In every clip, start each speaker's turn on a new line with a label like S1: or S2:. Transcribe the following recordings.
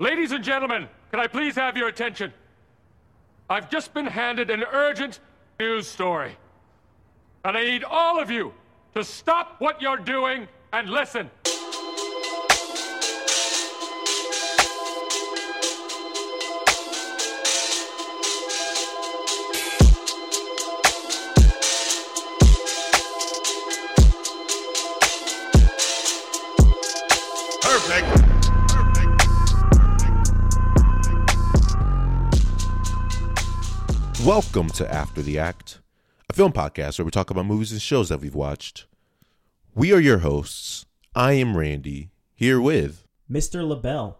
S1: Ladies and gentlemen, can I please have your attention? I've just been handed an urgent news story. And I need all of you to stop what you're doing and listen.
S2: Welcome to After the Act, a film podcast where we talk about movies and shows that we've watched. We are your hosts. I am Randy, here with,
S3: Mr. LaBelle.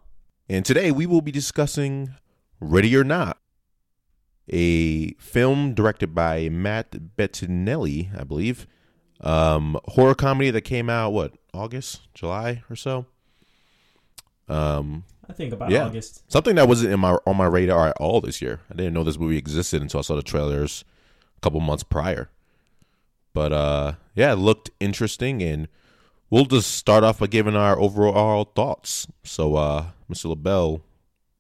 S2: and today we will be discussing Ready or Not, a film directed by Matt Bettinelli, I believe. Um, horror comedy that came out what August, July or so. Um,
S3: I think about
S2: Yeah.
S3: August.
S2: Something that wasn't in my on my radar at all this year. I didn't know this movie existed until I saw the trailers a couple months prior. But uh yeah, it looked interesting and we'll just start off by giving our overall thoughts. So uh Mr. LaBelle,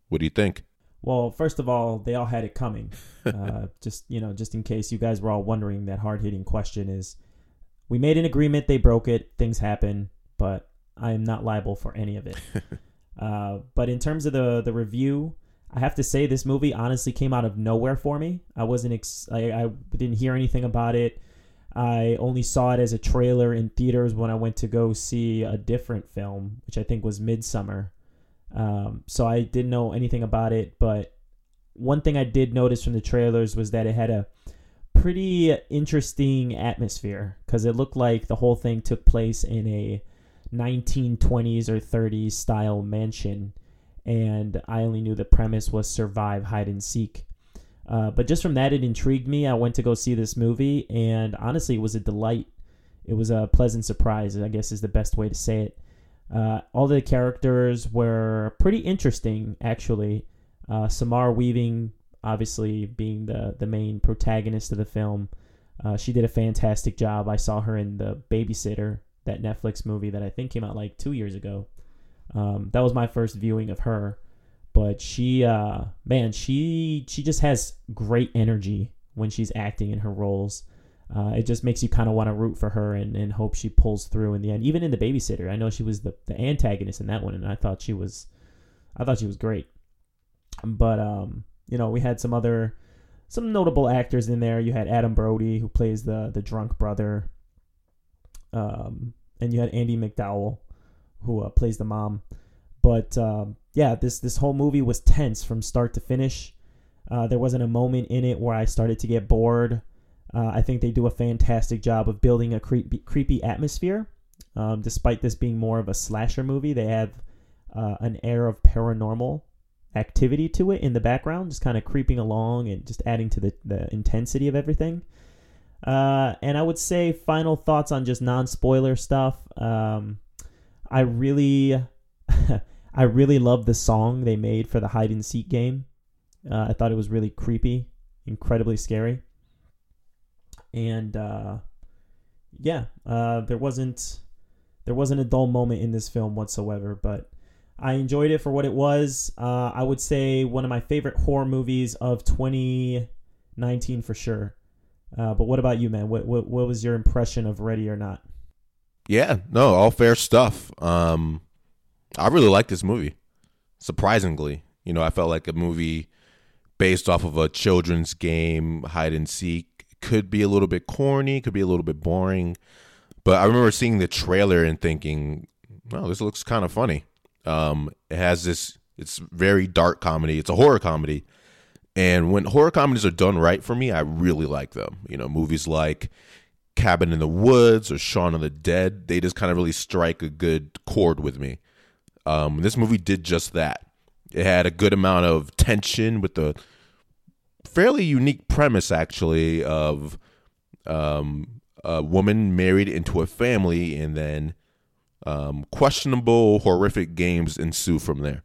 S2: what do you think?
S3: Well, first of all, they all had it coming. uh, just you know, just in case you guys were all wondering, that hard hitting question is: we made an agreement, they broke it, things happen, but I am not liable for any of it. uh, but in terms of the the review, I have to say this movie honestly came out of nowhere for me. I wasn't ex- I, I didn't hear anything about it. I only saw it as a trailer in theaters when I went to go see a different film, which I think was Midsommar. Um, so I didn't know anything about it, but one thing I did notice from the trailers was that it had a pretty interesting atmosphere because it looked like the whole thing took place in a 1920s or 30s style mansion, and I only knew the premise was survive, hide, and seek. Uh, but just from that, it intrigued me. I went to go see this movie, and honestly, it was a delight. It was a pleasant surprise, I guess is the best way to say it. Uh, all the characters were pretty interesting, actually. Uh, Samara Weaving, obviously being the the main protagonist of the film, uh, she did a fantastic job. I saw her in the Babysitter, that Netflix movie that I think came out like two years ago. Um, that was my first viewing of her, but she, uh, man, she she just has great energy when she's acting in her roles. Uh, it just makes you kind of want to root for her and, and hope she pulls through in the end. Even in the babysitter, I know she was the, the antagonist in that one, and I thought she was, I thought she was great. But um, you know, we had some other, some notable actors in there. You had Adam Brody who plays the the drunk brother. Um, and you had Andie MacDowell who uh, plays the mom. But um, yeah, this this whole movie was tense from start to finish. Uh, there wasn't a moment in it where I started to get bored. Uh, I think they do a fantastic job of building a creepy, creepy atmosphere. Um, despite this being more of a slasher movie, they have uh, an air of paranormal activity to it in the background, just kind of creeping along and just adding to the, the intensity of everything. Uh, and I would say final thoughts on just non spoiler stuff. Um, I really, I really love the song they made for the hide and seek game. Uh, I thought it was really creepy, incredibly scary and uh, yeah, uh, there wasn't there wasn't a dull moment in this film whatsoever. But I enjoyed it for what it was. Uh, I would say one of my favorite horror movies of 2019 for sure. Uh, but what about you, man? What, what what was your impression of Ready or Not?
S2: Yeah, no, all fair stuff. Um I really like this movie. Surprisingly. You know, I felt like a movie based off of a children's game, hide and seek, could be a little bit corny, could be a little bit boring. But I remember seeing the trailer and thinking, "Oh, this looks kind of funny." Um, it has this. It's very dark comedy. It's a horror comedy, and when horror comedies are done right for me, I really like them. You know, movies like Cabin in the Woods or Shaun of the Dead, they just kind of really strike a good chord with me. Um, this movie did just that. It had a good amount of tension with the fairly unique premise, actually, of um, a woman married into a family, and then um, questionable, horrific games ensue from there.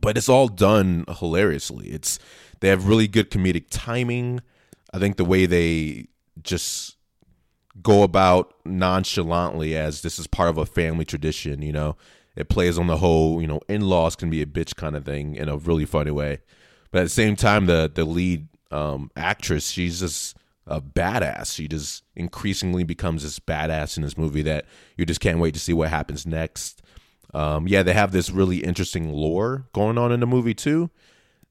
S2: But it's all done hilariously. It's they have really good comedic timing. I think the way they just go about nonchalantly as this is part of a family tradition, you know, it plays on the whole, you know, in laws can be a bitch kind of thing in a really funny way. But at the same time, the the lead um, actress, she's just a badass. She just increasingly becomes this badass in this movie that you just can't wait to see what happens next. Um, yeah, they have this really interesting lore going on in the movie too.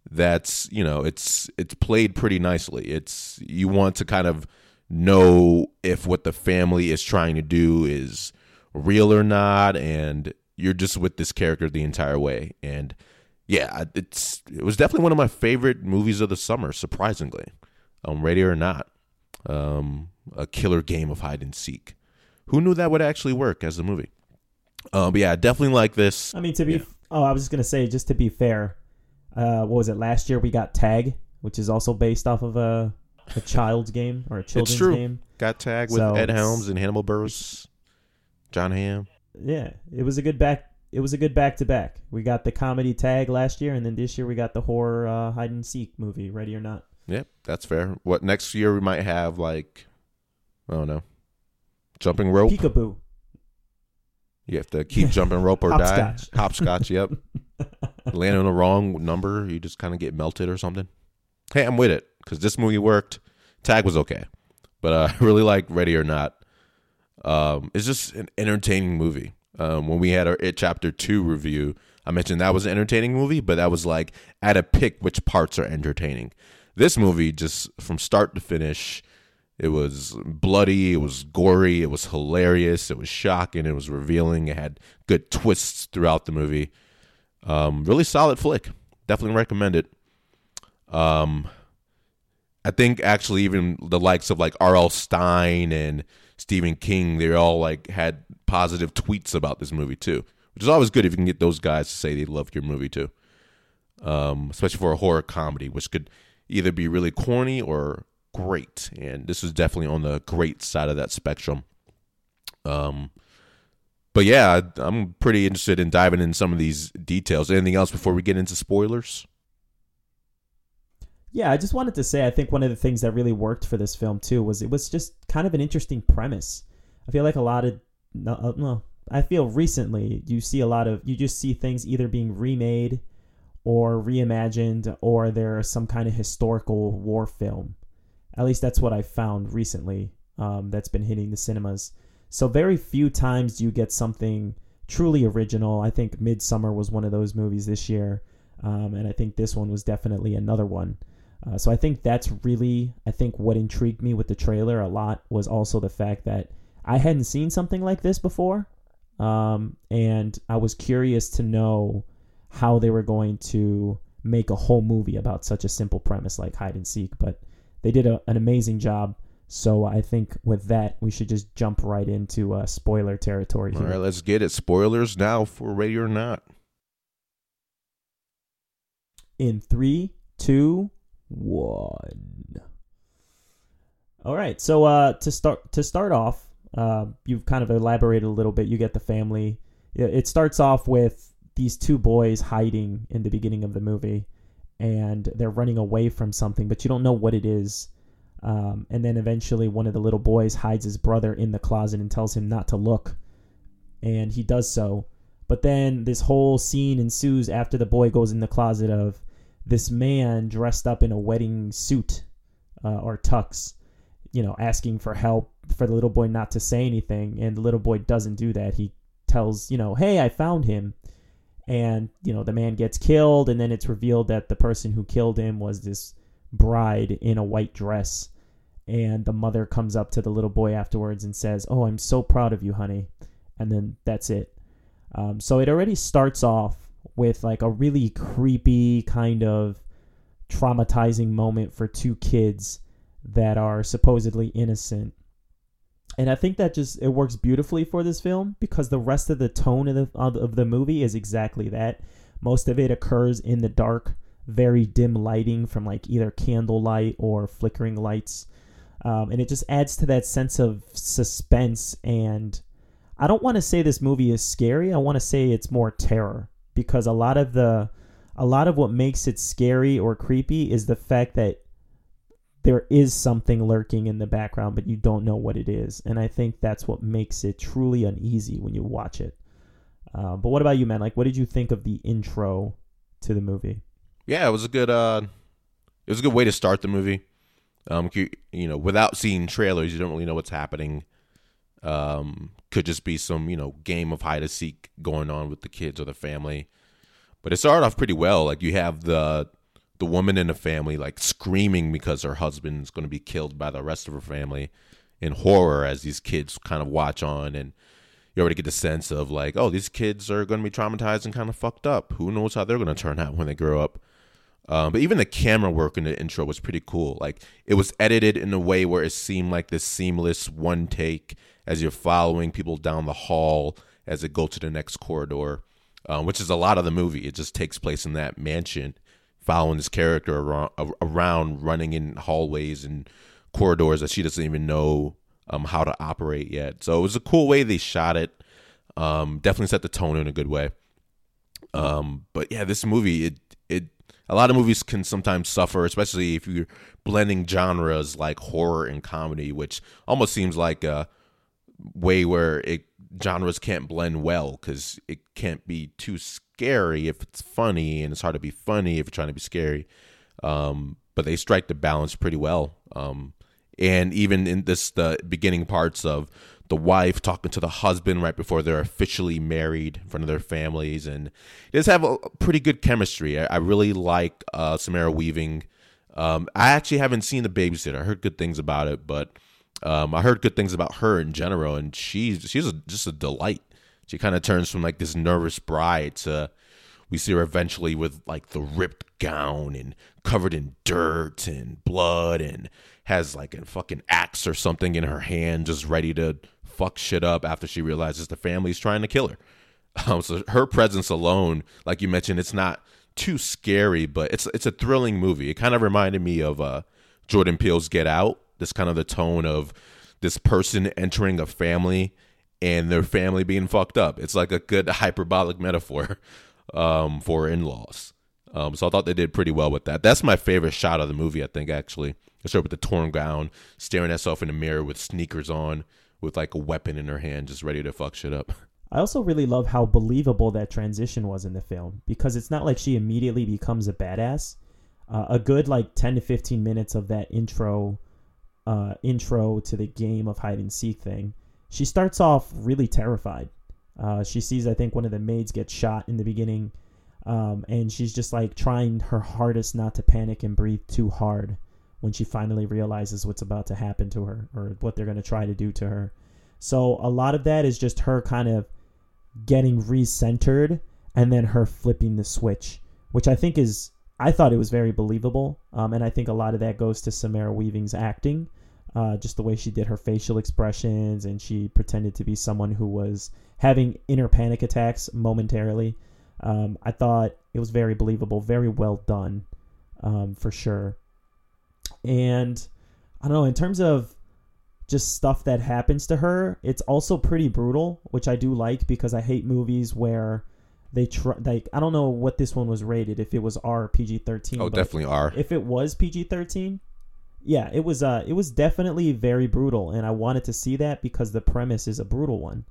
S2: That's you know, it's it's played pretty nicely. It's you want to kind of know if what the family is trying to do is real or not, and you're just with this character the entire way. And yeah, it's it was definitely one of my favorite movies of the summer, surprisingly. Um, ready or not, um, a killer game of hide and seek. Who knew that would actually work as a movie? Um, but yeah, definitely like this.
S3: I mean, to be
S2: Yeah.
S3: oh, I was just gonna say, just to be fair, uh, what was it last year? We got Tag, which is also based off of a a child's game or a children's game.
S2: Got tagged with
S3: So
S2: Ed Helms and Hannibal Buress, Jon Hamm.
S3: Yeah, it was a good back. It was a good back to back. We got the comedy Tag last year, and then this year we got the horror uh, hide and seek movie. Ready or not?
S2: Yep, that's fair. What next year we might have like, I don't know, jumping rope.
S3: Peekaboo.
S2: You have to keep jumping rope or die.
S3: Hopscotch.
S2: Hopscotch. Yep. Land on the wrong number, you just kind of get melted or something. Hey, I'm with it because this movie worked. Tag was okay, but uh, I really like Ready or Not. Um, it's just an entertaining movie. Um, when we had our It Chapter Two review, I mentioned that was an entertaining movie, but that was like at a pick which parts are entertaining. This movie, just from start to finish, it was bloody, it was gory, it was hilarious, it was shocking, it was revealing, it had good twists throughout the movie. Um, really solid flick. Definitely recommend it. Um, I think actually even the likes of like R.L. Stine and Stephen King, they all like had positive tweets about this movie too, which is always good if you can get those guys to say they love your movie too. Um, especially for a horror comedy, which could either be really corny or great, and this is definitely on the great side of that spectrum. Um, but yeah, I- I'm pretty interested in diving in some of these details. Anything else before we get into spoilers?
S3: Yeah, I just wanted to say I think one of the things that really worked for this film too was it was just kind of an interesting premise. I feel like a lot of no, uh, no I feel recently you see a lot of you just see things either being remade or reimagined or there's some kind of historical war film. At least that's what I found recently um, that's been hitting the cinemas. So very few times do you get something truly original. I think Midsommar was one of those movies this year, um, and I think this one was definitely another one. Uh, so I think that's really, I think what intrigued me with the trailer a lot was also the fact that I hadn't seen something like this before, um, and I was curious to know how they were going to make a whole movie about such a simple premise like hide and seek. But they did a, an amazing job. So I think with that, we should just jump right into uh, spoiler territory
S2: All
S3: here.
S2: right, let's get it. Spoilers now for Ready or Not.
S3: in three, two, one. All right. So uh, to start to start off, uh, you've kind of elaborated a little bit. You get the family. It starts off with these two boys hiding in the beginning of the movie, and they're running away from something, but you don't know what it is. Um, and then eventually, one of the little boys hides his brother in the closet and tells him not to look, and he does so. But then this whole scene ensues after the boy goes in the closet of this man dressed up in a wedding suit uh, or tux, you know, asking for help for the little boy not to say anything. And the little boy doesn't do that. He tells, you know, hey, I found him. And, you know, the man gets killed. And then it's revealed that the person who killed him was this bride in a white dress. And the mother comes up to the little boy afterwards and says, Oh, I'm so proud of you, honey. And then that's it. Um, so it already starts off with like a really creepy kind of traumatizing moment for two kids that are supposedly innocent. And I think that just it works beautifully for this film because the rest of the tone of the of the movie is exactly that. Most of it occurs in the dark, very dim lighting from like either candlelight or flickering lights. Um, and it just adds to that sense of suspense and I don't want to say this movie is scary. I want to say it's more terror because a lot of the a lot of what makes it scary or creepy is the fact that there is something lurking in the background but you don't know what it is. And I think that's what makes it truly uneasy when you watch it. Uh, but what about you, man? Like, what did you think of the intro to the movie?
S2: Yeah, it was a good. Uh, it was a good way to start the movie. Um, you, you know, without seeing trailers, you don't really know what's happening. Um, could just be some you know game of hide and seek going on with the kids or the family. But it started off pretty well. Like you have the the woman in the family like screaming because her husband's going to be killed by the rest of her family in horror as these kids kind of watch on. And you already get the sense of like oh these kids are going to be traumatized and kind of fucked up. Who knows how they're going to turn out when they grow up. Um, but even the camera work in the intro was pretty cool. Like it was edited in a way where it seemed like this seamless one take as you're following people down the hall as it go to the next corridor um, which is a lot of the movie. It just takes place in that mansion following this character around, around running in hallways and corridors that she doesn't even know um, how to operate yet. So it was a cool way they shot it. Um, definitely set the tone in a good way. Um, but yeah, this movie, it it a lot of movies can sometimes suffer, especially if you're blending genres like horror and comedy, which almost seems like a way where it genres can't blend well because it can't be too scary if it's funny, and it's hard to be funny if you're trying to be scary. Um, but they strike the balance pretty well. Um, and even in this, the beginning parts of the wife talking to the husband right before they're officially married in front of their families, and it does have a pretty good chemistry. I, I really like uh, Samara Weaving. Um, I actually haven't seen the babysitter. I heard good things about it, but um, I heard good things about her in general, and she's she's a, just a delight she kind of turns from like this nervous bride to we see her eventually with like the ripped gown and covered in dirt and blood and has like a fucking axe or something in her hand just ready to fuck shit up after she realizes the family's trying to kill her. Um, so her presence alone, like you mentioned, it's not too scary, but it's it's a thrilling movie. It kind of reminded me of uh, Jordan Peele's Get Out. This kind of the tone of this person entering a family and their family being fucked up. It's like a good hyperbolic metaphor um, for in laws. Um, so I thought they did pretty well with that. That's my favorite shot of the movie, I think, actually. It's her with the torn gown, staring at herself in the mirror with sneakers on, with like a weapon in her hand, just ready to fuck shit up.
S3: I also really love how believable that transition was in the film because it's not like she immediately becomes a badass. Uh, a good like 10 to 15 minutes of that intro uh, intro to the game of hide and seek thing she starts off really terrified. Uh, she sees, I think, one of the maids get shot in the beginning, um, and she's just like trying her hardest not to panic and breathe too hard when she finally realizes what's about to happen to her or what they're going to try to do to her. So a lot of that is just her kind of getting recentered and then her flipping the switch, which I think is I thought it was very believable, um, and I think a lot of that goes to Samara Weaving's acting uh, just the way she did her facial expressions and she pretended to be someone who was having inner panic attacks momentarily. Um, I thought it was very believable, very well done, um, for sure. And I don't know, in terms of just stuff that happens to her, it's also pretty brutal, which I do like because I hate movies where they try like I don't know what this one was rated if it was R PG thirteen.
S2: Oh, definitely R.
S3: If it was PG thirteen, yeah, it was uh it was definitely very brutal, and I wanted to see that because the premise is a brutal one,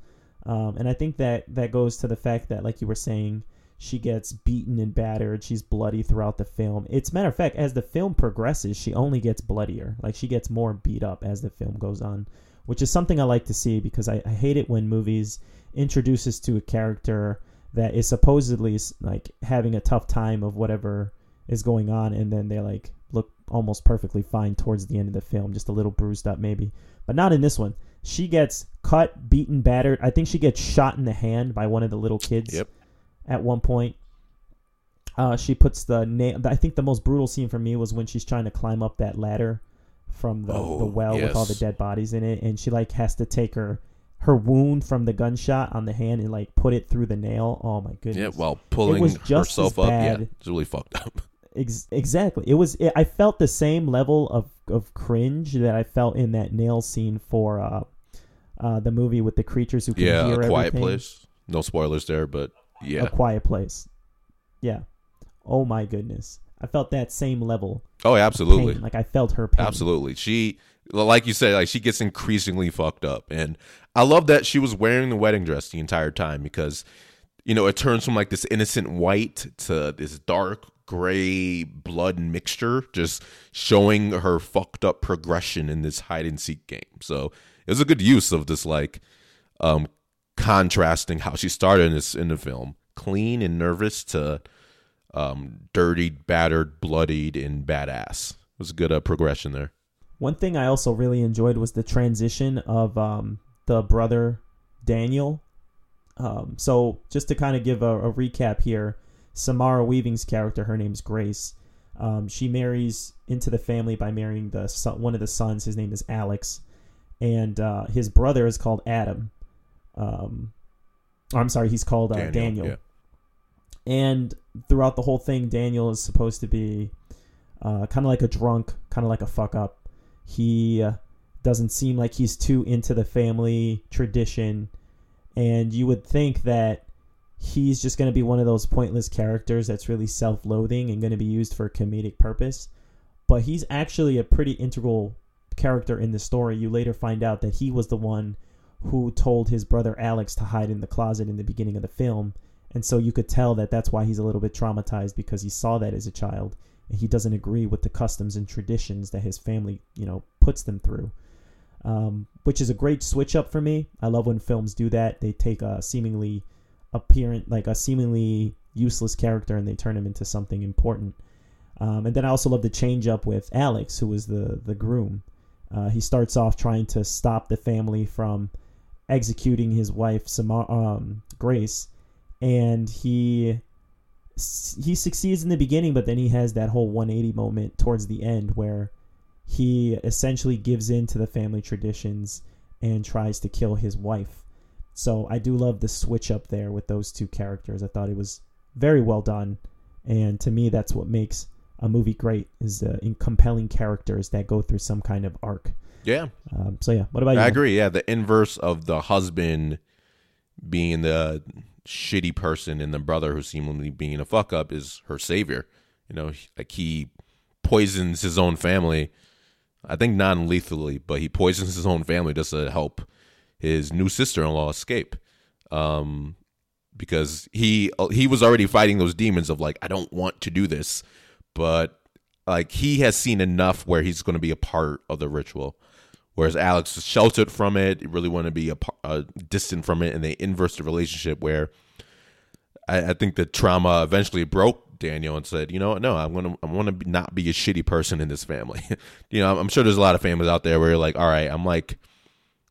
S3: um, and I think that that goes to the fact that, like you were saying, she gets beaten and battered, she's bloody throughout the film. It's matter of fact, as the film progresses, she only gets bloodier, like she gets more beat up as the film goes on, which is something I like to see because I, I hate it when movies introduces to a character that is supposedly like having a tough time of whatever is going on, and then they're like almost perfectly fine towards the end of the film, just a little bruised up maybe, but not in this one. She gets cut, beaten, battered. I think she gets shot in the hand by one of the little kids.
S2: Yep.
S3: At one point, uh, she puts the nail. I think the most brutal scene for me was when she's trying to climb up that ladder from the,
S2: Oh,
S3: the well with all the dead bodies in it, and she like has to take her her wound from the gunshot on the hand and like put it through the nail. Oh my goodness!
S2: Yeah, while pulling herself up. Yeah, it's really fucked up.
S3: Ex- exactly. It was. It, I felt the same level of of cringe that I felt in that nail scene for uh, uh, the movie with the creatures who can
S2: Yeah,
S3: hear
S2: a quiet
S3: everything.
S2: place. No spoilers there, but yeah.
S3: A quiet place. Yeah. Oh my goodness. I felt that same level.
S2: Oh, absolutely.
S3: Pain. Like I felt her pain.
S2: Absolutely. She like you said, like she gets increasingly fucked up. And I love that she was wearing the wedding dress the entire time because you know, it turns from like this innocent white to this dark gray blood mixture, just showing her fucked up progression in this hide and seek game. So it was a good use of this like um contrasting how she started in this in the film, clean and nervous to um dirtied, battered, bloodied, and badass. It was a good uh, progression there.
S3: One thing I also really enjoyed was the transition of um, the brother Daniel. Um, so just to kind of give a, a, recap here, Samara Weaving's character, her name's Grace. Um, she marries into the family by marrying the son, one of the sons. His name is Alex, and uh, his brother is called Adam. Um, I'm sorry, he's called uh, Daniel. Daniel. Yeah. And throughout the whole thing, Daniel is supposed to be uh, kind of like a drunk, kind of like a fuck up. He uh, doesn't seem like he's too into the family tradition, and you would think that he's just going to be one of those pointless characters that's really self-loathing and going to be used for comedic purpose. But he's actually a pretty integral character in the story. You later find out that he was the one who told his brother Alex to hide in the closet in the beginning of the film. And so you could tell that that's why he's a little bit traumatized because he saw that as a child and he doesn't agree with the customs and traditions that his family, you know, puts them through. Um, which is a great switch up for me. I love when films do that. They take a seemingly apparent, like a seemingly useless character, and they turn him into something important. Um, and then I also love the change up with Alex, who is the the groom. Uh, he starts off trying to stop the family from executing his wife, Samar, um, Grace, and he he succeeds in the beginning, but then he has that whole 180 moment towards the end where he essentially gives in to the family traditions and tries to kill his wife. So I do love the switch up there with those two characters. I thought it was very well done, and to me, that's what makes a movie great is uh, in compelling characters that go through some kind of arc.
S2: Yeah.
S3: Um, so yeah, what about you?
S2: I agree. Yeah, the inverse of the husband being the shitty person and the brother who seemingly being a fuck up is her savior. You know, like he poisons his own family. I think non lethally, but he poisons his own family just to help his new sister in law escape. Um, because he he was already fighting those demons of like I don't want to do this, but like he has seen enough where he's going to be a part of the ritual. Whereas Alex is sheltered from it, really wanted to be a, a distant from it, and they inversed the relationship where I, I, think the trauma eventually broke Daniel and said, you know no, I'm gonna I want to not be a shitty person in this family. you know, I'm sure there's a lot of families out there where you're like, all right, I'm like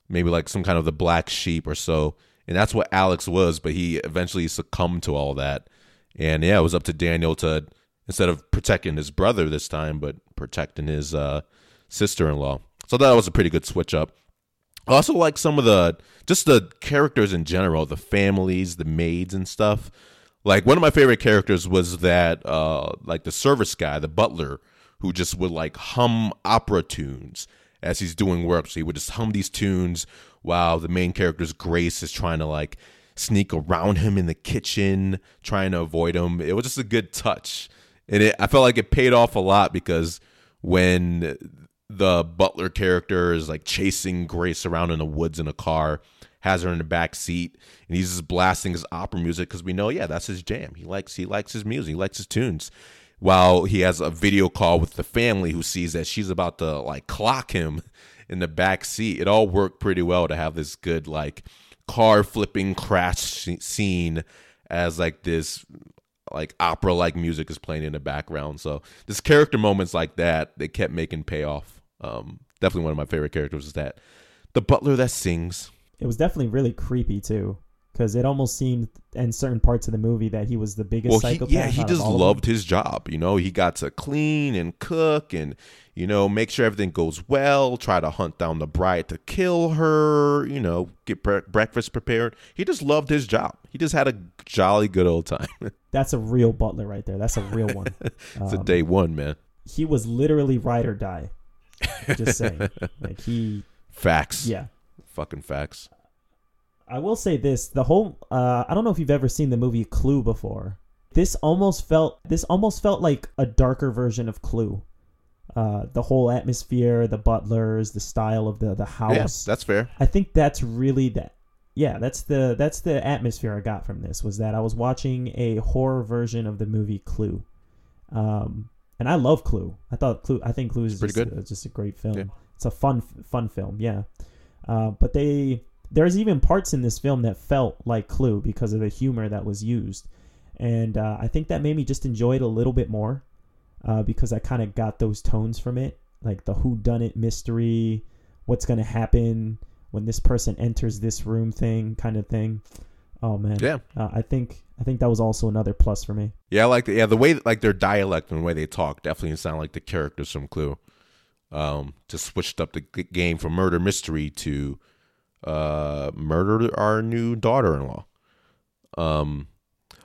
S2: maybe like some kind of the black sheep or so, and that's what Alex was, but he eventually succumbed to all that, and yeah, it was up to Daniel to instead of protecting his brother this time, but protecting his uh, sister-in-law. So that was a pretty good switch up. I also like some of the just the characters in general, the families, the maids and stuff. Like one of my favorite characters was that uh like the service guy, the butler, who just would like hum opera tunes as he's doing work. So he would just hum these tunes while the main character's Grace is trying to like sneak around him in the kitchen, trying to avoid him. It was just a good touch. And it I felt like it paid off a lot because when the butler character is like chasing Grace around in the woods in a car, has her in the back seat, and he's just blasting his opera music because we know, yeah, that's his jam. He likes he likes his music, he likes his tunes. While he has a video call with the family who sees that she's about to like clock him in the back seat. It all worked pretty well to have this good like car flipping crash scene as like this like opera like music is playing in the background. So this character moments like that, they kept making payoff um, definitely one of my favorite characters is that the butler that sings.
S3: It was definitely really creepy too, because it almost seemed in certain parts of the movie that he was the biggest well, psychopath.
S2: He, yeah, he just loved his job. You know, he got to clean and cook and you know make sure everything goes well. Try to hunt down the bride to kill her. You know, get bre- breakfast prepared. He just loved his job. He just had a jolly good old time.
S3: That's a real butler right there. That's a real one.
S2: it's um, a day one, man.
S3: He was literally ride or die. Just saying. like he
S2: facts.
S3: Yeah.
S2: Fucking facts.
S3: I will say this: the whole. Uh, I don't know if you've ever seen the movie Clue before. This almost felt. This almost felt like a darker version of Clue. Uh, the whole atmosphere, the butlers, the style of the the house.
S2: Yeah, that's fair.
S3: I think that's really that. yeah, that's the that's the atmosphere I got from this was that I was watching a horror version of the movie Clue, um, and I love Clue. I thought Clue. I think Clue is
S2: Pretty
S3: just,
S2: good.
S3: uh, just a great film.
S2: Yeah.
S3: It's a fun fun film. Yeah, uh, but they there's even parts in this film that felt like Clue because of the humor that was used, and uh, I think that made me just enjoy it a little bit more uh, because I kind of got those tones from it, like the who done it mystery, what's gonna happen when this person enters this room thing kind of thing. Oh man,
S2: Yeah.
S3: uh, I think I think that was also another plus for me.
S2: Yeah, I like the, yeah the way like their dialect and the way they talk definitely sound like the characters from Clue. Um, just switched up the game from murder mystery to uh, murder our new daughter-in-law. Um,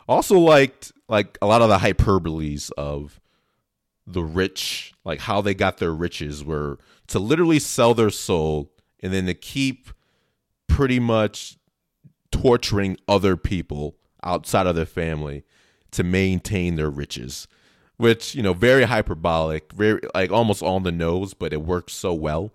S2: also liked like a lot of the hyperboles of the rich, like how they got their riches were to literally sell their soul and then to keep pretty much torturing other people outside of their family to maintain their riches which you know very hyperbolic very like almost on the nose but it works so well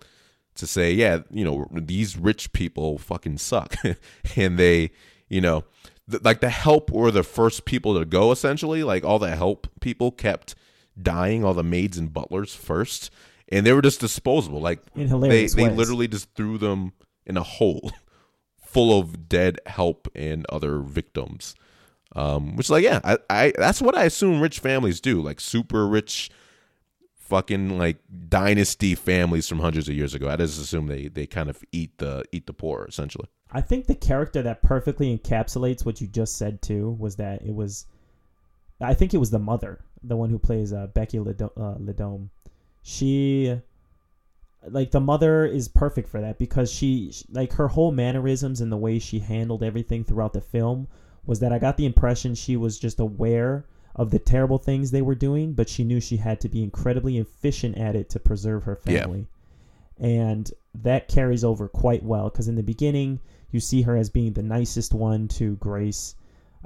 S2: to say yeah you know these rich people fucking suck and they you know th- like the help were the first people to go essentially like all the help people kept dying all the maids and butlers first and they were just disposable like they
S3: hilarious
S2: they
S3: ways.
S2: literally just threw them in a hole full of dead help and other victims. Um, which like yeah, I, I that's what I assume rich families do, like super rich, fucking like dynasty families from hundreds of years ago. I just assume they they kind of eat the eat the poor essentially.
S3: I think the character that perfectly encapsulates what you just said too was that it was, I think it was the mother, the one who plays uh, Becky Ledo- uh, Ledome. She, like the mother is perfect for that because she, like her whole mannerisms and the way she handled everything throughout the film was that I got the impression she was just aware of the terrible things they were doing, but she knew she had to be incredibly efficient at it to preserve her
S2: Yeah.
S3: family and that carries over quite well because in the beginning you see her as being the nicest one to Grace,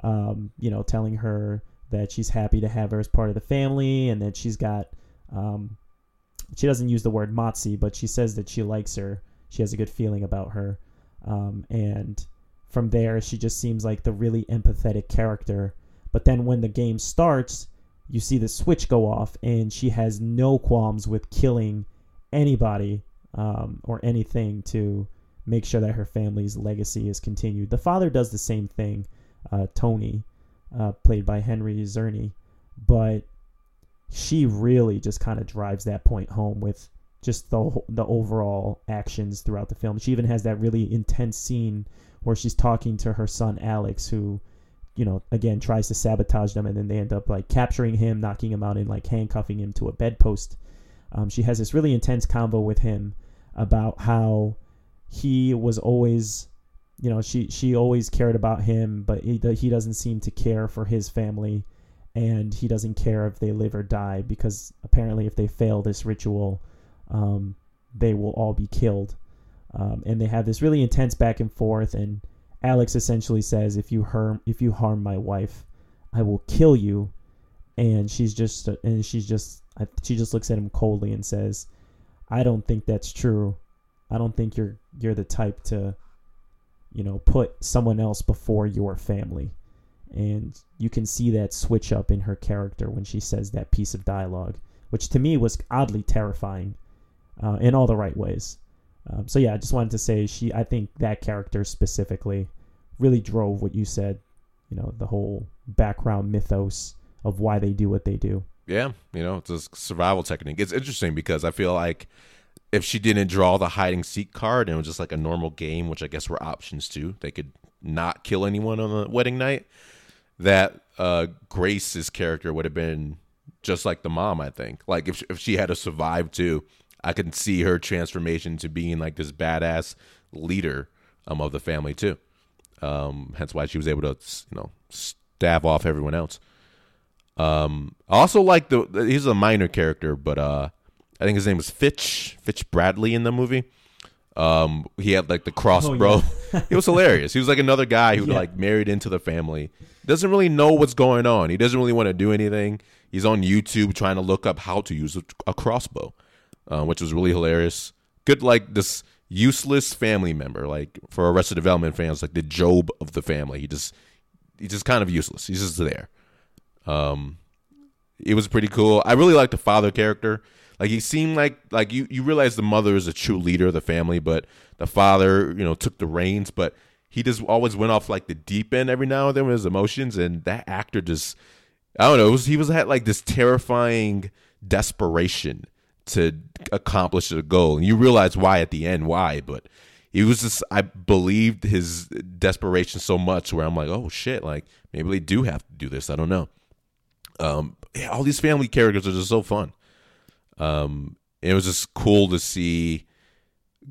S3: um, you know, telling her that she's happy to have her as part of the family and that she's got, um, she doesn't use the word motzi, but she says that she likes her. She has a good feeling about her, um, and from there she just seems like the really empathetic character. But then when the game starts, you see the switch go off, and she has no qualms with killing anybody um, or anything to make sure that her family's legacy is continued. The father does the same thing, uh, Tony, uh, played by Henry Czerny, but she really just kind of drives that point home with just the the overall actions throughout the film. She even has that really intense scene where she's talking to her son Alex, who, you know, again tries to sabotage them, and then they end up like capturing him, knocking him out, and like handcuffing him to a bedpost. Um, she has this really intense convo with him about how he was always, you know, she she always cared about him, but he he doesn't seem to care for his family, and he doesn't care if they live or die because apparently if they fail this ritual, um, they will all be killed. Um, and they have this really intense back and forth, and Alex essentially says, "If you harm if you harm my wife, I will kill you." And she's just and she's just she just looks at him coldly and says, "I don't think that's true. I don't think you're you're the type to, you know, put someone else before your family." And you can see that switch up in her character when she says that piece of dialogue, which to me was oddly terrifying, uh, in all the right ways. Um, so yeah, I just wanted to say she. I think that character specifically really drove what you said. You know, the whole background mythos of why they do what they do.
S2: Yeah, you know, it's a survival technique. It's interesting because I feel like if she didn't draw the hiding seek card and it was just like a normal game, which I guess were options too, they could not kill anyone on the wedding night. That uh, Grace's character would have been just like the mom. I think, like if if she had to survive too, I could see her transformation to being like this badass leader um, of the family too. Um, hence why she was able to, you know, stab off everyone else. Um, I also like the he's a minor character, but uh, I think his name was Fitch Fitch Bradley in the movie. Um, he had like the crossbow. it was hilarious. He was like another guy who
S3: Yeah.
S2: like married into the family. Doesn't really know what's going on. He doesn't really want to do anything. He's on YouTube trying to look up how to use a, a crossbow, uh, which was really hilarious. Good like this useless family member. Like for Arrested Development fans, like the Gob of the family. He just he's just kind of useless. He's just there. Um, it was pretty cool. I really liked the father character. Like he seemed like like you you realize the mother is a true leader of the family, but the father you know took the reins, but he just always went off like the deep end every now and then with his emotions, and that actor just I don't know. Was, he was had like this terrifying desperation to accomplish the goal, and you realize why at the end why, but he was just I believed his desperation so much where I'm like, oh shit, like maybe they do have to do this. I don't know. Um, yeah, all these family characters are just so fun. Um, it was just cool to see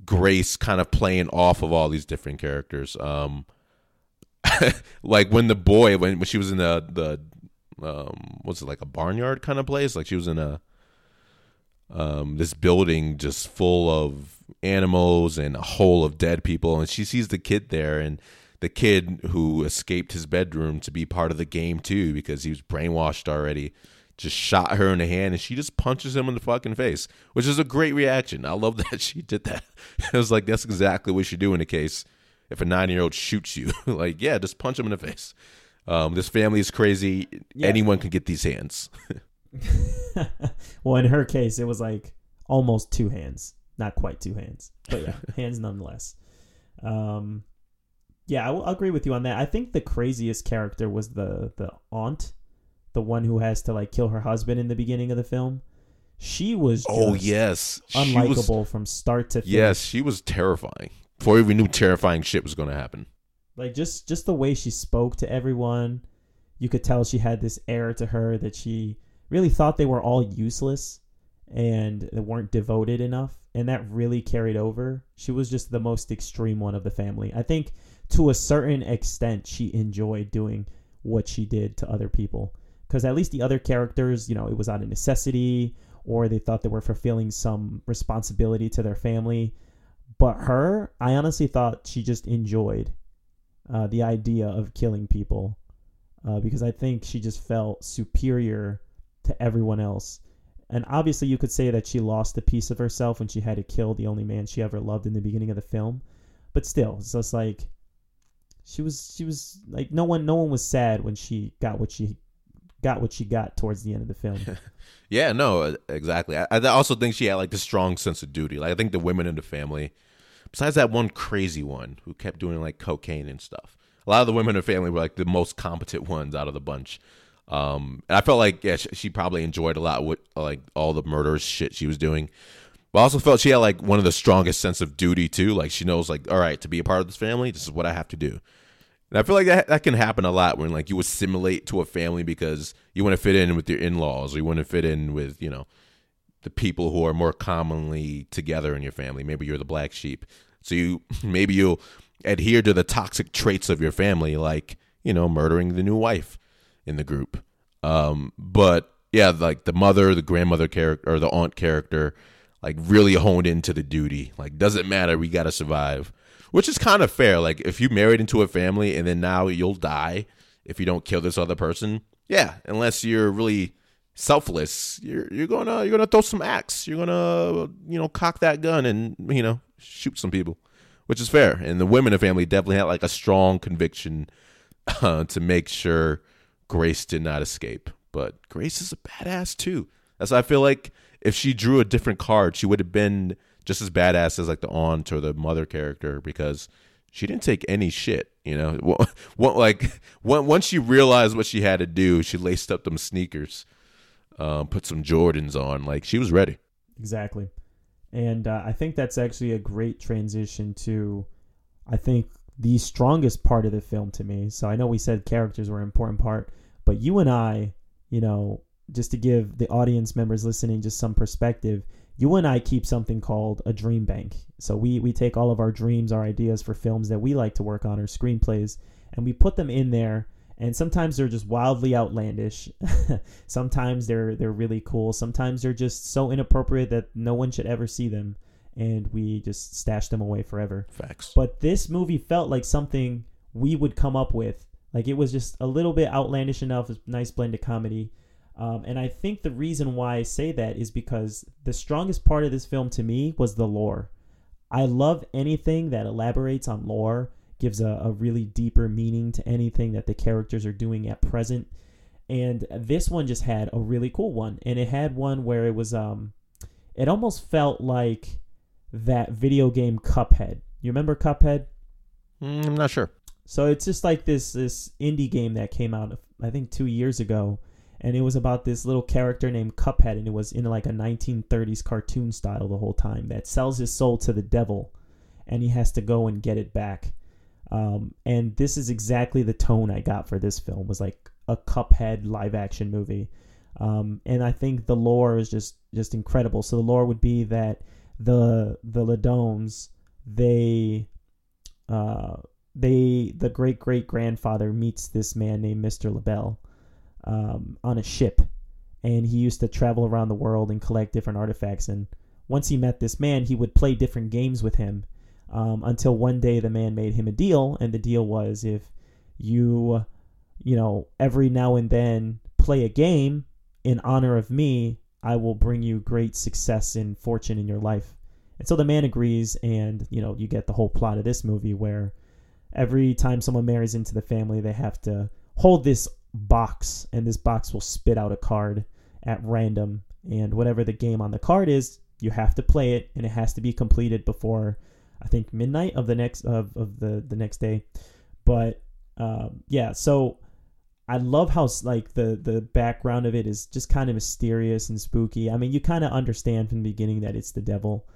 S2: Grace kind of playing off of all these different characters. Um, like when the boy when when she was in the the um what's it like a barnyard kind of place like she was in a um this building just full of animals and a hole of dead people. And she sees the kid there and the kid who escaped his bedroom to be part of the game too because he was brainwashed already. Just shot her in the hand and she just punches him in the fucking face which is a great reaction. I love that she did that. I was like that's exactly what you should do in a case if a nine year old shoots you. Like yeah just punch him in the face. Um, this family is crazy.
S3: Yeah.
S2: anyone can get these hands
S3: well, in her case, it was like almost two hands, not quite two hands, but yeah, hands nonetheless. Um, yeah, I will agree with you on that. I think the craziest character was the the aunt, the one who has to like kill her husband in the beginning of the film. She was
S2: oh yes was-
S3: unlikable from start to finish.
S2: yes she was terrifying before we knew terrifying shit was going to happen
S3: like just just the way she spoke to everyone you could tell she had this air to her that she really thought they were all useless and they weren't devoted enough and that really carried over. She was just the most extreme one of the family. I think to a certain extent she enjoyed doing what she did to other people. Because at least the other characters you know it was out of necessity or they thought they were fulfilling some responsibility to their family. But her i honestly thought she just enjoyed uh, the idea of killing people uh, because I think she just felt superior to everyone else. And obviously, you could say that she lost a piece of herself when she had to kill the only man she ever loved in the beginning of the film. But still, it's just like she was. She was like no one. No one was sad when she got what she got. What she got towards the end of the film.
S2: Yeah, no, uh, exactly. I, I also think she had like the strong sense of duty. Like I think the women in the family, besides that one crazy one who kept doing like cocaine and stuff, a lot of the women in the family were like the most competent ones out of the bunch. Um, and I felt like yeah, she, she probably enjoyed a lot with like all the murderous shit she was doing. But I also felt she had like one of the strongest sense of duty too. Like she knows like, all right, to be a part of this family, this is what I have to do. And I feel like that that can happen a lot when like you assimilate to a family because you want to fit in with your in laws or you want to fit in with, you know, the people who are more commonly together in your family. Maybe you're the black sheep. So you maybe you'll adhere to the toxic traits of your family, like, you know, murdering the new wife in the group. Um, but yeah, like the mother, the grandmother character or the aunt character, like really honed into the duty. Like, doesn't matter, we gotta survive. Which is kind of fair. Like if you married into a family and then now you'll die if you don't kill this other person. Yeah, unless you're really selfless, you're you're gonna you're gonna throw some axe. You're gonna you know cock that gun and you know shoot some people, which is fair. And the women the family definitely had like a strong conviction uh, to make sure Grace did not escape. But Grace is a badass too. That's why I feel like if she drew a different card, she would have been just as badass as like the aunt or the mother character because she didn't take any shit. You know, what, what like once she realized what she had to do, she laced up them sneakers, um, put some Jordans on. Like she was ready.
S3: Exactly. And uh, I think that's actually a great transition to, I think, the strongest part of the film to me. So I know we said characters were an important part, but you and I, you know, just to give the audience members listening just some perspective, you and I keep something called a dream bank. So we, we take all of our dreams, our ideas for films that we like to work on, or screenplays, and we put them in there and sometimes they're just wildly outlandish. sometimes they're they're really cool. Sometimes they're just so inappropriate that no one should ever see them, and we just stash them away forever.
S2: Facts.
S3: But this movie felt like something we would come up with. Like it was just a little bit outlandish enough, a nice blend of comedy. Um, and I think the reason why I say that is because the strongest part of this film to me was the lore. I love anything that elaborates on lore, gives a, a really deeper meaning to anything that the characters are doing at present. And this one just had a really cool one. And it had one where it was um it almost felt like that video game Cuphead. You remember Cuphead?
S2: Mm, I'm not sure.
S3: So it's just like this this indie game that came out I think 2 years ago and it was about this little character named Cuphead, and it was in like a 1930s cartoon style the whole time that sells his soul to the devil, and he has to go and get it back. Um, and this is exactly the tone I got for this film was like a Cuphead live action movie, um, and I think the lore is just just incredible. So the lore would be that the the Le Domas they uh, they the great great grandfather meets this man named Mr. Le Bail um, on a ship, and he used to travel around the world and collect different artifacts. And once he met this man, he would play different games with him um, until one day the man made him a deal, and the deal was if you, you know, every now and then play a game in honor of me, I will bring you great success and fortune in your life. And so the man agrees, and you know, you get the whole plot of this movie where every time someone marries into the family, they have to hold this box, and this box will spit out a card at random. And whatever the game on the card is, you have to play it, and it has to be completed before I think midnight of the next of, of the the next day. But um, yeah, so I love how like the the background of it is just kind of mysterious and spooky. I mean, you kind of understand from the beginning that it's the devil,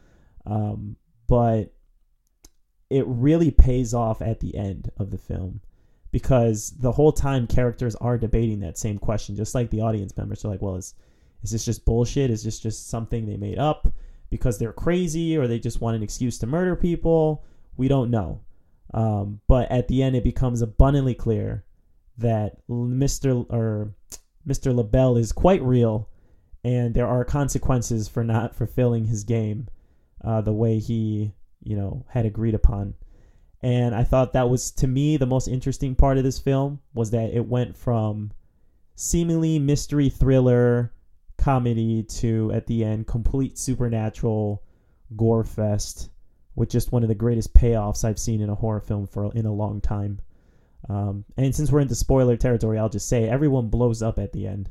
S3: um, but it really pays off at the end of the film because the whole time characters are debating that same question, just like the audience members are like, well, is is this just bullshit? Is this just something they made up because they're crazy or they just want an excuse to murder people? We don't know. Um, but at the end, it becomes abundantly clear that Mr. or Mr. Le Bail is quite real, and there are consequences for not fulfilling his game uh, the way he, you know, had agreed upon and I thought that was to me the most interesting part of this film was that it went from seemingly mystery thriller comedy to at the end complete supernatural gore fest with just one of the greatest payoffs I've seen in a horror film for in a long time. Um, and since we're into spoiler territory, I'll just say everyone blows up at the end.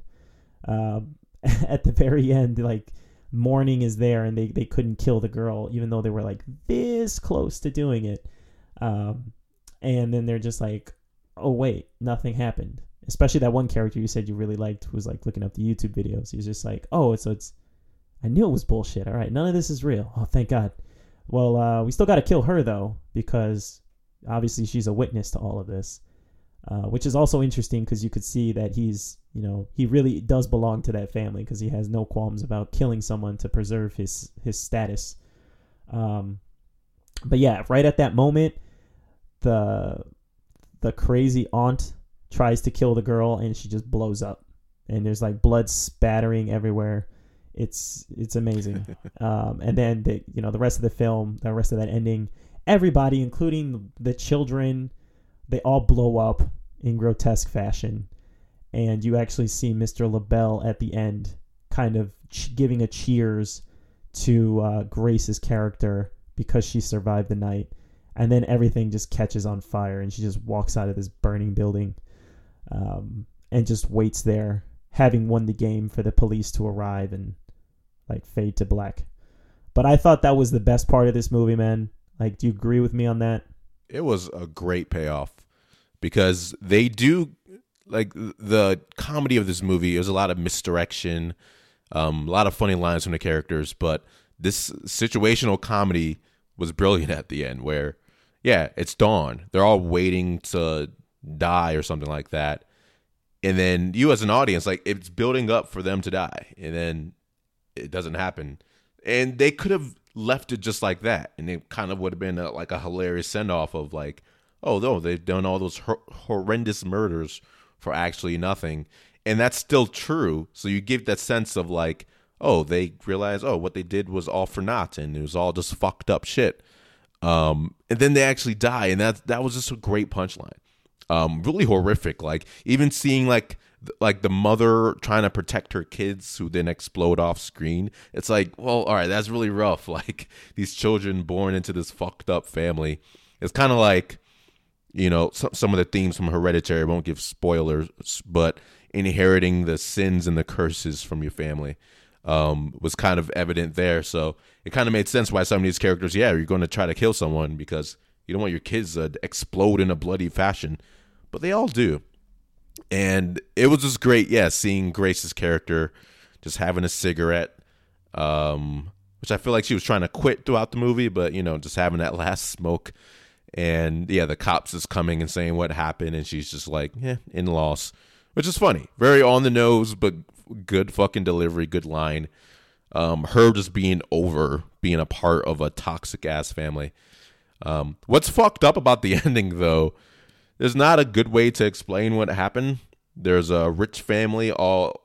S3: Um, at the very end, like morning is there, and they they couldn't kill the girl, even though they were like this close to doing it. Um, and then they're just like, oh wait, nothing happened. Especially that one character you said you really liked was like looking up the YouTube videos. He's just like, oh, so it's, I knew it was bullshit. All right, none of this is real. Oh, thank God. Well, uh, we still got to kill her though because obviously she's a witness to all of this, uh, which is also interesting because you could see that he's, you know, he really does belong to that family because he has no qualms about killing someone to preserve his his status. Um, but yeah, right at that moment, the the crazy aunt tries to kill the girl and she just blows up. And there's like blood spattering everywhere. It's it's amazing. Um, and then the you know the rest of the film the rest of that ending everybody including the children they all blow up in grotesque fashion. And you actually see mr Le Bail at the end kind of ch- giving a cheers to uh, grace's character because she survived the night. And then everything just catches on fire and she just walks out of this burning building um, and just waits there having won the game for the police to arrive and like fade to black. But i thought that was the best part of this movie man. Like do you agree with me on that?
S2: It was a great payoff because they do like the comedy of this movie is a lot of misdirection um, a lot of funny lines from the characters but this situational comedy was brilliant at the end where yeah, it's dawn. They're all waiting to die or something like that. And then you as an audience, like it's building up for them to die. And then it doesn't happen. And they could have left it just like that. And it kind of would have been a, like a hilarious send off of like, oh, no, they've done all those hor- horrendous murders for actually nothing. And that's still true. So you give that sense of like, oh, they realize, oh, what they did was all for naught and it was all just fucked up shit. Um, and then they actually die, and that that was just a great punchline. Um, really horrific. Like even seeing like like the mother trying to protect her kids who then explode off screen. It's like, well, all right, that's really rough. Like these children born into this fucked up family. It's kind of like, you know, some some of the themes from Hereditary. Won't give spoilers, but inheriting the sins and the curses from your family um, was kind of evident there. So it kind of made sense why some of these characters, yeah, you're going to try to kill someone because you don't want your kids to explode in a bloody fashion, but they all do. And it was just great, yeah, seeing Grace's character just having a cigarette, um, which I feel like she was trying to quit throughout the movie, but you know, just having that last smoke. And yeah, the cops is coming and saying what happened, and she's just like, yeah, in loss, which is funny, very on the nose, but good fucking delivery, good line. Um, her just being over, being a part of a toxic ass family. Um, what's fucked up about the ending, though, there's not a good way to explain what happened. There's a rich family, all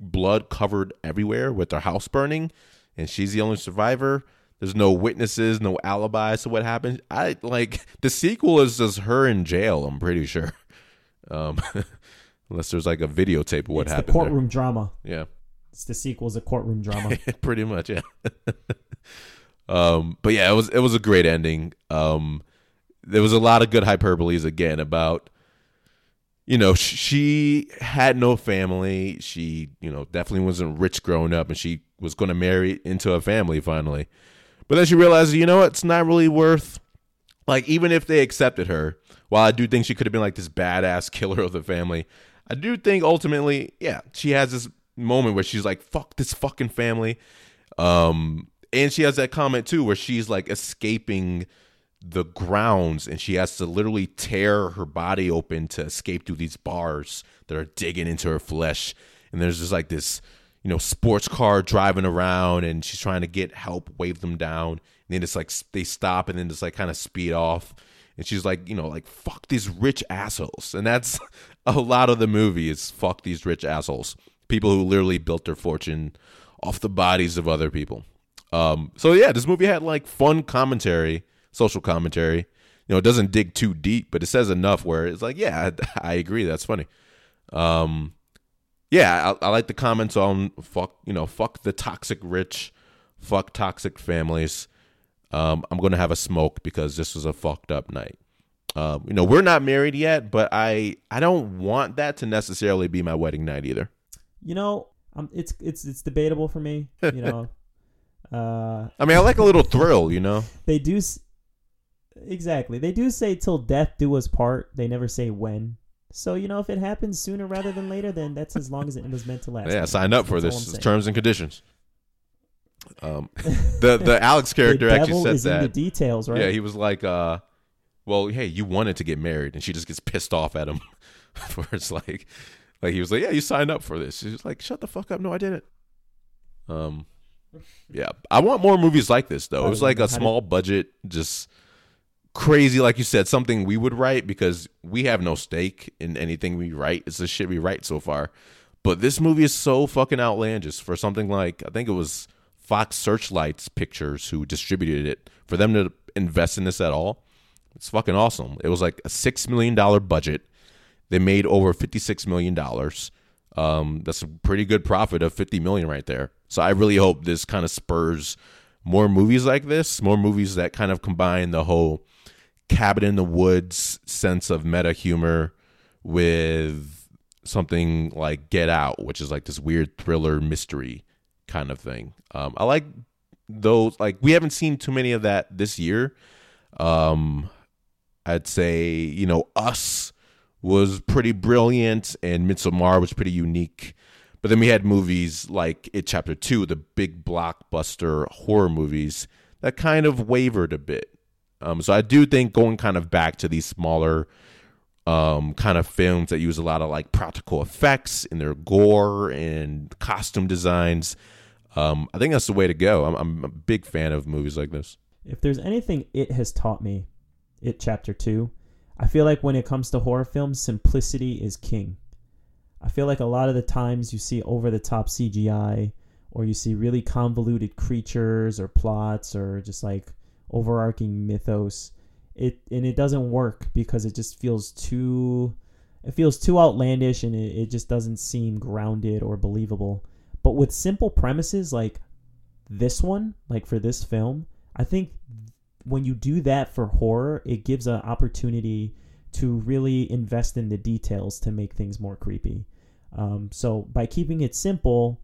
S2: blood covered everywhere with their house burning, and she's the only survivor. There's no witnesses, no alibis to what happened. I like the sequel is just her in jail. I'm pretty sure, um, unless there's like a videotape of what
S3: it's
S2: happened.
S3: the courtroom drama.
S2: Yeah,
S3: It's the sequel's a courtroom drama.
S2: pretty much. Yeah. um, but yeah, it was it was a great ending. Um, there was a lot of good hyperboles again about you know she had no family she you know definitely wasn't rich growing up and she was going to marry into a family finally but then she realizes, you know what, it's not really worth like even if they accepted her while i do think she could have been like this badass killer of the family i do think ultimately yeah she has this moment where she's like fuck this fucking family. Um and she has that comment too where she's like escaping the grounds and she has to literally tear her body open to escape through these bars that are digging into her flesh. And there's just like this you know sports car driving around and she's trying to get help wave them down and then it's like they stop and then just like kind of speed off and she's like you know like fuck these rich assholes and that's a lot of the movie is fuck these rich assholes people who literally built their fortune off the bodies of other people um so yeah this movie had like fun commentary social commentary. You know, it doesn't dig too deep, but it says enough where it's like, yeah, I, I agree. That's funny. Um, yeah, I, I like the comments on fuck, you know, fuck the toxic rich, fuck toxic families. Um, I'm gonna have a smoke because this was a fucked up night. Um, you know, we're not married yet, but I I don't want that to necessarily be my wedding night either.
S3: you know, um, it's it's it's debatable for me. You know, uh,
S2: I mean, I like a little thrill, you know.
S3: they do s- exactly. They do say till death do us part. They never say when. So you know, if it happens sooner rather than later, then that's as long as it was meant to last.
S2: Yeah, sign up for
S3: That's
S2: this terms and conditions. Um, the the Alex character
S3: the
S2: actually said
S3: is in the
S2: that.
S3: details, right?
S2: Yeah, he was like, uh, "Well, hey, you wanted to get married," and she just gets pissed off at him. for it's like, like he was like, "Yeah, you signed up for this." She's like, "Shut the fuck up! No, I didn't." Um, yeah, I want more movies like this though. It was like a small budget, just crazy, like you said, something we would write because we have no stake in anything we write. It's the shit we write so far. But this movie is so fucking outlandish for something like I think it was Fox Searchlights Pictures who distributed it. For them to invest in this at all, it's fucking awesome. It was like a six million dollar budget. They made over fifty six million dollars. Um, that's a pretty good profit of fifty million right there. So I really hope this kind of spurs more movies like this, more movies that kind of combine the whole cabin in the woods sense of meta humor with something like Get Out, which is like this weird thriller mystery kind of thing. Um, I like those. Like we haven't seen too many of that this year. Um, I'd say you know Us was pretty brilliant, and Midsommar was pretty unique. But then we had movies like It Chapter Two, the big blockbuster horror movies that kind of wavered a bit. Um, so I do think going kind of back to these smaller um, kind of films that use a lot of like practical effects in their gore and costume designs. Um, I think that's the way to go. I'm, I'm a big fan of movies like this.
S3: if there's anything it has taught me, it chapter two, I feel like when it comes to horror films, simplicity is king. I feel like a lot of the times you see over the top CGI or you see really convoluted creatures or plots or just like overarching mythos. It and it doesn't work because it just feels too it feels too outlandish and it, it just doesn't seem grounded or believable. But with simple premises like this one, like for this film, I think when you do that for horror, it gives an opportunity to really invest in the details to make things more creepy. Um, so by keeping it simple,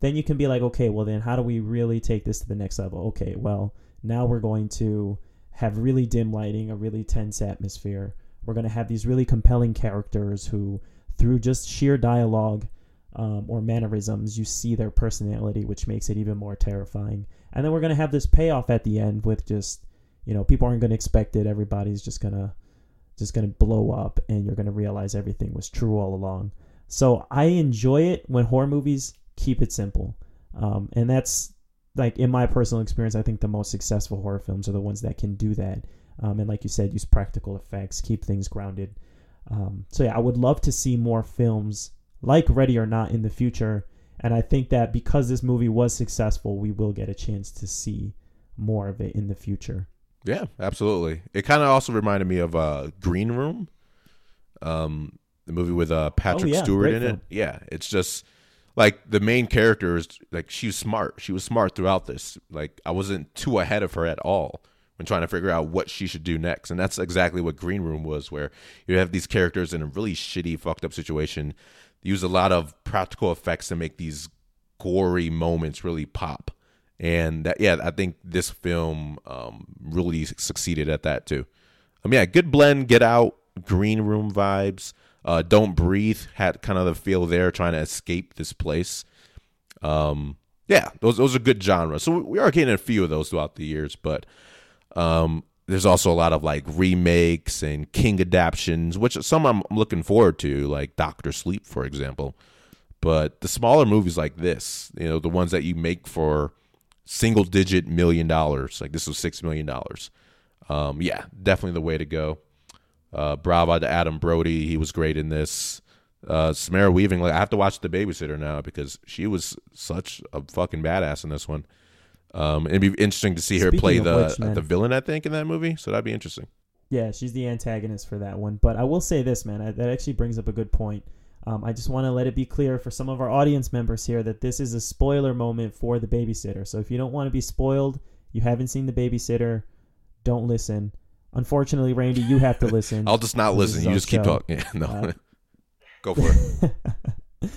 S3: then you can be like, okay, well then how do we really take this to the next level? Okay, well now we're going to have really dim lighting, a really tense atmosphere. We're going to have these really compelling characters who, through just sheer dialogue um, or mannerisms, you see their personality, which makes it even more terrifying. And then we're going to have this payoff at the end with just, you know, people aren't going to expect it. Everybody's just going to just going to blow up and you're going to realize everything was true all along. So I enjoy it when horror movies keep it simple. Um, and that's like in my personal experience, I think the most successful horror films are the ones that can do that. Um, and like you said, use practical effects, keep things grounded. Um, so yeah, I would love to see more films like Ready or Not in the future. And I think that because this movie was successful, we will get a chance to see more of it in the future.
S2: Yeah, absolutely. It kind of also reminded me of uh, Green Room, um, the movie with uh, Patrick
S3: Oh, yeah,
S2: Stewart in
S3: film.
S2: it. Yeah, it's just like the main character is like she was smart. She was smart throughout this. Like I wasn't too ahead of her at all when trying to figure out what she should do next. And that's exactly what Green Room was, where you have these characters in a really shitty, fucked up situation. Use a lot of practical effects to make these gory moments really pop. And that, yeah, I think this film um, really succeeded at that too. Um, yeah, good blend. Get out, green room vibes. Uh, Don't breathe had kind of the feel there, trying to escape this place. Um, yeah, those those are good genres. So we are getting a few of those throughout the years, but um, there's also a lot of like remakes and King adaptions, which some I'm looking forward to, like Doctor Sleep, for example. But the smaller movies like this, you know, the ones that you make for single digit million dollars, like this was six million dollars. Um, yeah, definitely the way to go. Uh, bravo to Adam Brody, he was great in this. Uh, Samara Weaving, like I have to watch The Babysitter now because she was such a fucking badass in this one. Um, it'd be interesting to see her
S3: Speaking
S2: play the
S3: which, man.
S2: the villain, I think, in that movie. So that'd be interesting.
S3: Yeah, she's the antagonist for that one. But I will say this, man, I, that actually brings up a good point. Um, I just want to let it be clear for some of our audience members here that this is a spoiler moment for the babysitter. So if you don't want to be spoiled, you haven't seen the babysitter, don't listen. Unfortunately, Randy, you have to listen.
S2: I'll just not listen. You just keep
S3: show.
S2: talking. Yeah, no,
S3: Uh,
S2: go for it.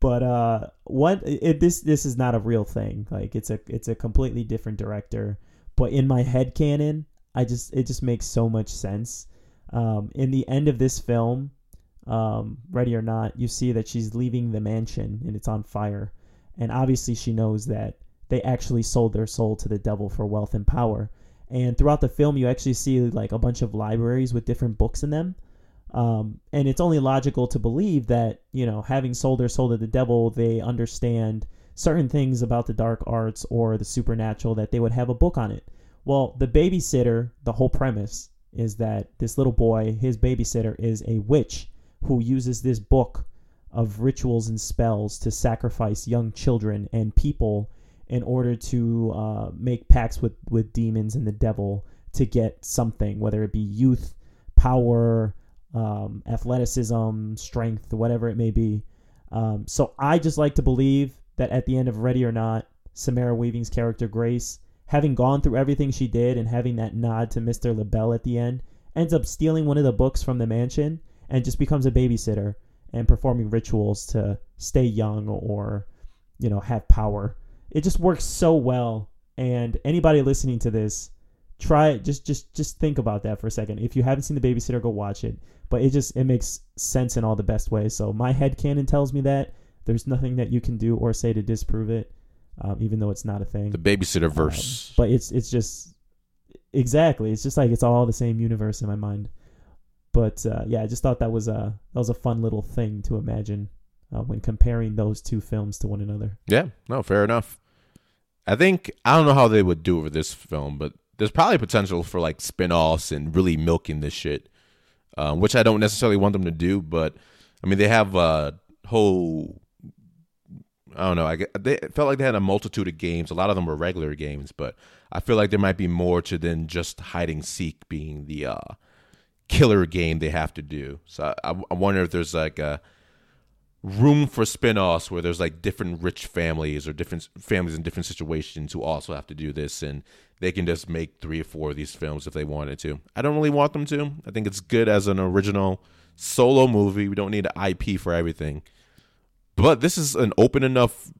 S3: but uh what it, this this is not a real thing like it's a it's a completely different director but in my head canon i just it just makes so much sense um in the end of this film um ready or not you see that she's leaving the mansion and it's on fire and obviously she knows that they actually sold their soul to the devil for wealth and power and throughout the film you actually see like a bunch of libraries with different books in them um, and it's only logical to believe that, you know, having sold their soul to the devil, they understand certain things about the dark arts or the supernatural that they would have a book on it. Well, the babysitter, the whole premise is that this little boy, his babysitter, is a witch who uses this book of rituals and spells to sacrifice young children and people in order to uh, make pacts with, with demons and the devil to get something, whether it be youth, power, um, athleticism, strength, whatever it may be. Um, so I just like to believe that at the end of Ready or Not, Samara Weaving's character Grace, having gone through everything she did and having that nod to Mr. Le Bail at the end, ends up stealing one of the books from the mansion and just becomes a babysitter and performing rituals to stay young or, you know, have power. It just works so well. And anybody listening to this, try it. Just, just, just think about that for a second. If you haven't seen the babysitter, go watch it. But it just it makes sense in all the best ways. So my head canon tells me that there's nothing that you can do or say to disprove it, um, even though it's not a thing.
S2: The babysitter verse.
S3: Um, but it's it's just exactly. It's just like it's all the same universe in my mind. But uh, yeah, I just thought that was a that was a fun little thing to imagine uh, when comparing those two films to one another.
S2: Yeah, no, fair enough. I think I don't know how they would do it with this film, but there's probably potential for like spin-offs and really milking this shit, um, which I don't necessarily want them to do. But I mean, they have a whole. I don't know. I they felt like they had a multitude of games. A lot of them were regular games, but I feel like there might be more to than just hide and seek being the uh, killer game they have to do. So I, I wonder if there's like a room for spin-offs where there's like different rich families or different families in different situations who also have to do this and they can just make three or four of these films if they wanted to. I don't really want them to. I think it's good as an original solo movie. We don't need an IP for everything. But this is an open enough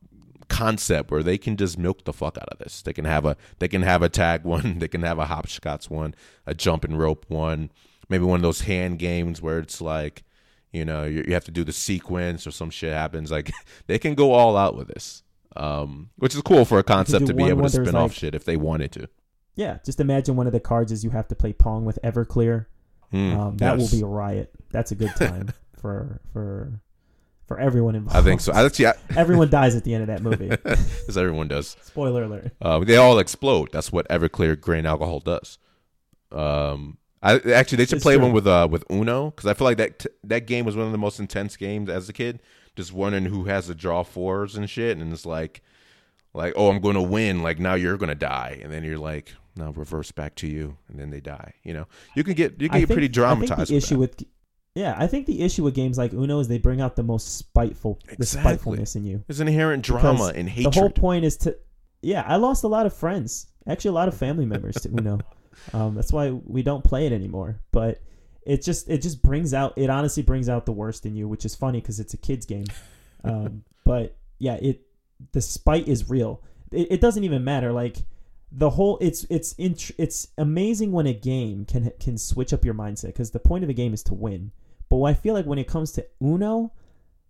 S2: concept where they can just milk the fuck out of this. They can have a they can have a tag one, they can have a hopscotch one, a jumping rope one, maybe one of those hand games where it's like, you know, you, you have to do the sequence or some shit happens. Like they can go all out with this, um, which is cool for a concept to be able to spin off
S3: like-
S2: shit if they wanted to.
S3: Yeah, just imagine one of the cards is you have to play Pong with Everclear.
S2: Mm,
S3: Um, that
S2: yes.
S3: will be a riot. That's a good time for for for everyone involved.
S2: I think so. I actually, I,
S3: Everyone dies at the end of that movie.
S2: as everyone does.
S3: Spoiler alert.
S2: Uh, they all explode. That's what Everclear grain alcohol does. Um, I actually they should
S3: It's
S2: play
S3: true.
S2: one with uh with Uno because I feel like that t- that game was one of the most intense games as a kid. Just wondering who has the draw fours and shit, and it's like, like oh I'm going to win. Like now you're going to die, and then you're like now reverse back to you, and then they die. You know you can get you can
S3: I
S2: get
S3: think-
S2: pretty
S3: I think
S2: dramatized.
S3: the
S2: with
S3: issue
S2: that.
S3: with yeah, I think the issue with games like Uno is they bring out the most spiteful, the spitefulness in you.
S2: There's an inherent drama
S3: Because
S2: and hatred.
S3: The whole point is to, yeah, I lost a lot of friends, actually a lot of family members to Uno. Um, that's why we don't play it anymore. But it just it just brings out it honestly brings out the worst in you, which is funny because it's a kids game. Um, but yeah, it the spite is real. It, it doesn't even matter like the whole it's it's int- it's amazing when a game can can switch up your mindset because the point of a game is to win. But I feel like when it comes to Uno,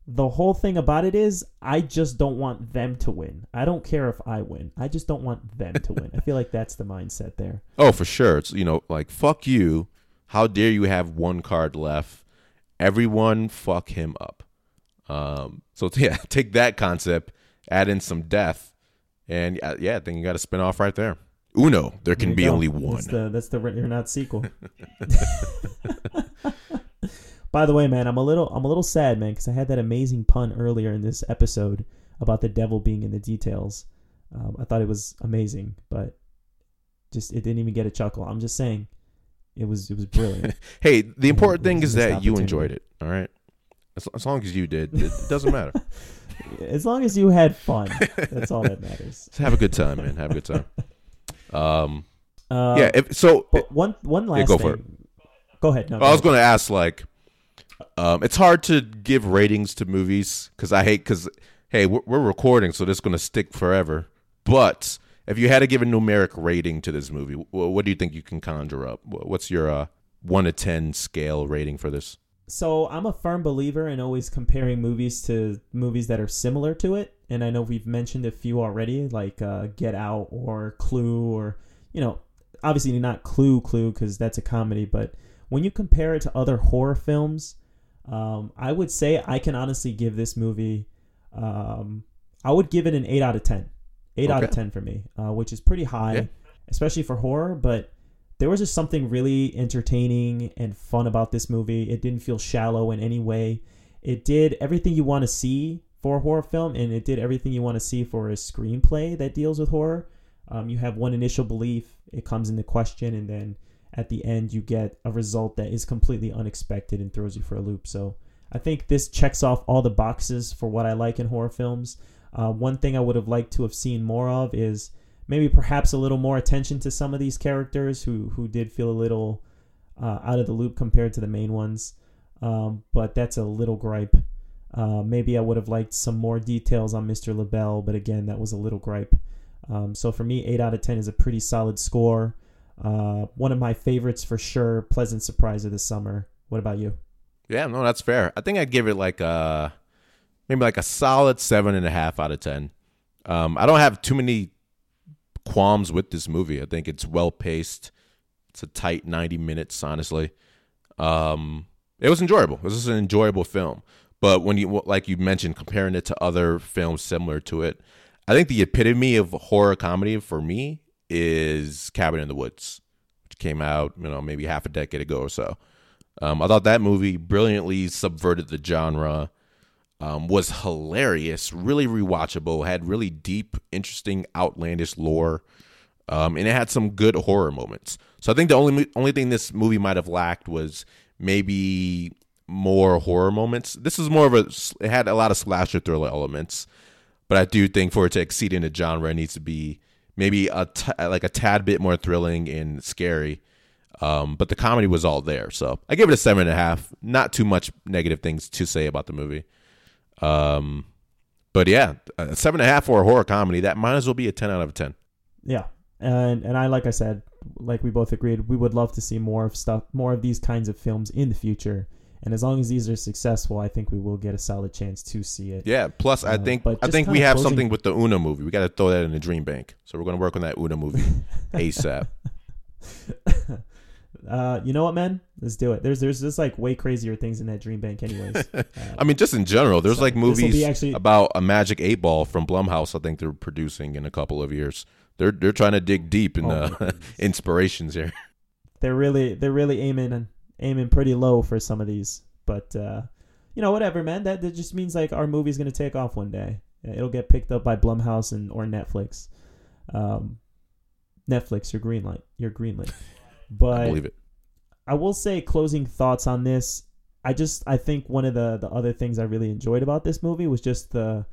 S3: the whole thing about it is I just don't want them to win. I don't care if I win. I just don't want them to win. I feel like that's the mindset there.
S2: Oh, for sure. It's you know, like fuck you. How dare you have one card left? Everyone fuck him up. Um so yeah, take that concept, add in some death, and yeah, yeah, then you got to spin off right there. Uno, there can
S3: There
S2: be
S3: go.
S2: only one.
S3: That's the that's the or Not sequel. By the way, man, I'm a little I'm a little sad, man, because I had that amazing pun earlier in this episode about the devil being in the details. Um, I thought it was amazing, but just it didn't even get a chuckle. I'm just saying, it was it was brilliant.
S2: hey, the important thing is that you enjoyed it. All right, as, as long as you did, it, doesn't matter.
S3: as long as you had fun, that's all that matters.
S2: Just have a good time, man. Have a good time. Um,
S3: Uh,
S2: yeah. If, so
S3: But one one last
S2: go
S3: thing.
S2: for it.
S3: Go ahead. No,
S2: I was going to ask, like, um, it's hard to give ratings to movies because I hate because hey, we're, we're recording, so this is going to stick forever. But if you had to give a numeric rating to this movie, wh- what do you think you can conjure up? Wh- What's your uh, one to ten scale rating for this?
S3: So I'm a firm believer in always comparing movies to movies that are similar to it, and I know we've mentioned a few already, like uh, Get Out or Clue, or you know, obviously not Clue, Clue, because that's a comedy. But when you compare it to other horror films, um, I would say I can honestly give this movie, um, I would give it an eight out of ten. Eight out of ten for me, uh, which is pretty high,
S2: Yeah.
S3: especially for horror. But there was just something really entertaining and fun about this movie. It didn't feel shallow in any way. It did everything you want to see for a horror film, and it did everything you want to see for a screenplay that deals with horror. Um, you have one initial belief, it comes into question, and then at the end, you get a result that is completely unexpected and throws you for a loop. So I think this checks off all the boxes for what I like in horror films. Uh, one thing I would have liked to have seen more of is maybe perhaps a little more attention to some of these characters who who did feel a little uh, out of the loop compared to the main ones. Um, but that's a little gripe. Uh, maybe I would have liked some more details on Mr. Le Bail, but again, that was a little gripe. Um, so for me, 8 out of 10 is a pretty solid score. Uh, one of my favorites for sure. Pleasant surprise of the summer. What about you?
S2: Yeah, no, that's fair. I think I'd give it like a maybe like a solid seven and a half out of ten. Um, I don't have too many qualms with this movie. I think it's well paced. It's a tight ninety minutes, honestly. Um, it was enjoyable. This is an enjoyable film. But when you like you mentioned comparing it to other films similar to it, I think the epitome of horror comedy for me is Cabin in the Woods, which came out you know maybe half a decade ago or so. Um, I thought that movie brilliantly subverted the genre. Um, was hilarious, really rewatchable, had really deep, interesting, outlandish lore. um, and it had some good horror moments. So I think the only only thing this movie might have lacked was maybe more horror moments. This is more of a it had a lot of slasher thriller elements, but I do think for it to exceed in the genre, it needs to be maybe a t- like a tad bit more thrilling and scary. Um, but the comedy was all there, so I give it a seven and a half. Not too much negative things to say about the movie. Um, but yeah, a seven and a half for a horror comedy that might as well be a ten out of ten.
S3: Yeah, and and I like I said, like we both agreed, we would love to see more of stuff, more of these kinds of films in the future. And as long as these are successful, I think we will get a solid chance to see it.
S2: Yeah. Plus, I
S3: Uh,
S2: think
S3: but
S2: I think we have
S3: closing-
S2: something with the Uno movie. We got to throw that in the Dream Bank. So we're going to work on that Uno movie ASAP.
S3: Uh, you know what, man? Let's do it. There's there's just like way crazier things in that dream bank, anyways. Uh,
S2: I mean, just in general, there's
S3: So
S2: like movies
S3: actually-
S2: about a magic eight ball from Blumhouse. I think they're producing in a couple of years. They're they're trying to dig deep in
S3: Oh,
S2: uh, inspirations here.
S3: they're really they're really aiming aiming pretty low for some of these, but uh, you know whatever, man. That that just means like our movie's gonna take off one day. It'll get picked up by Blumhouse and or Netflix. Um, Netflix, your green light, your green light. But
S2: I believe it.
S3: I will say closing thoughts on this. I just I think one of the the other things I really enjoyed about this movie was just the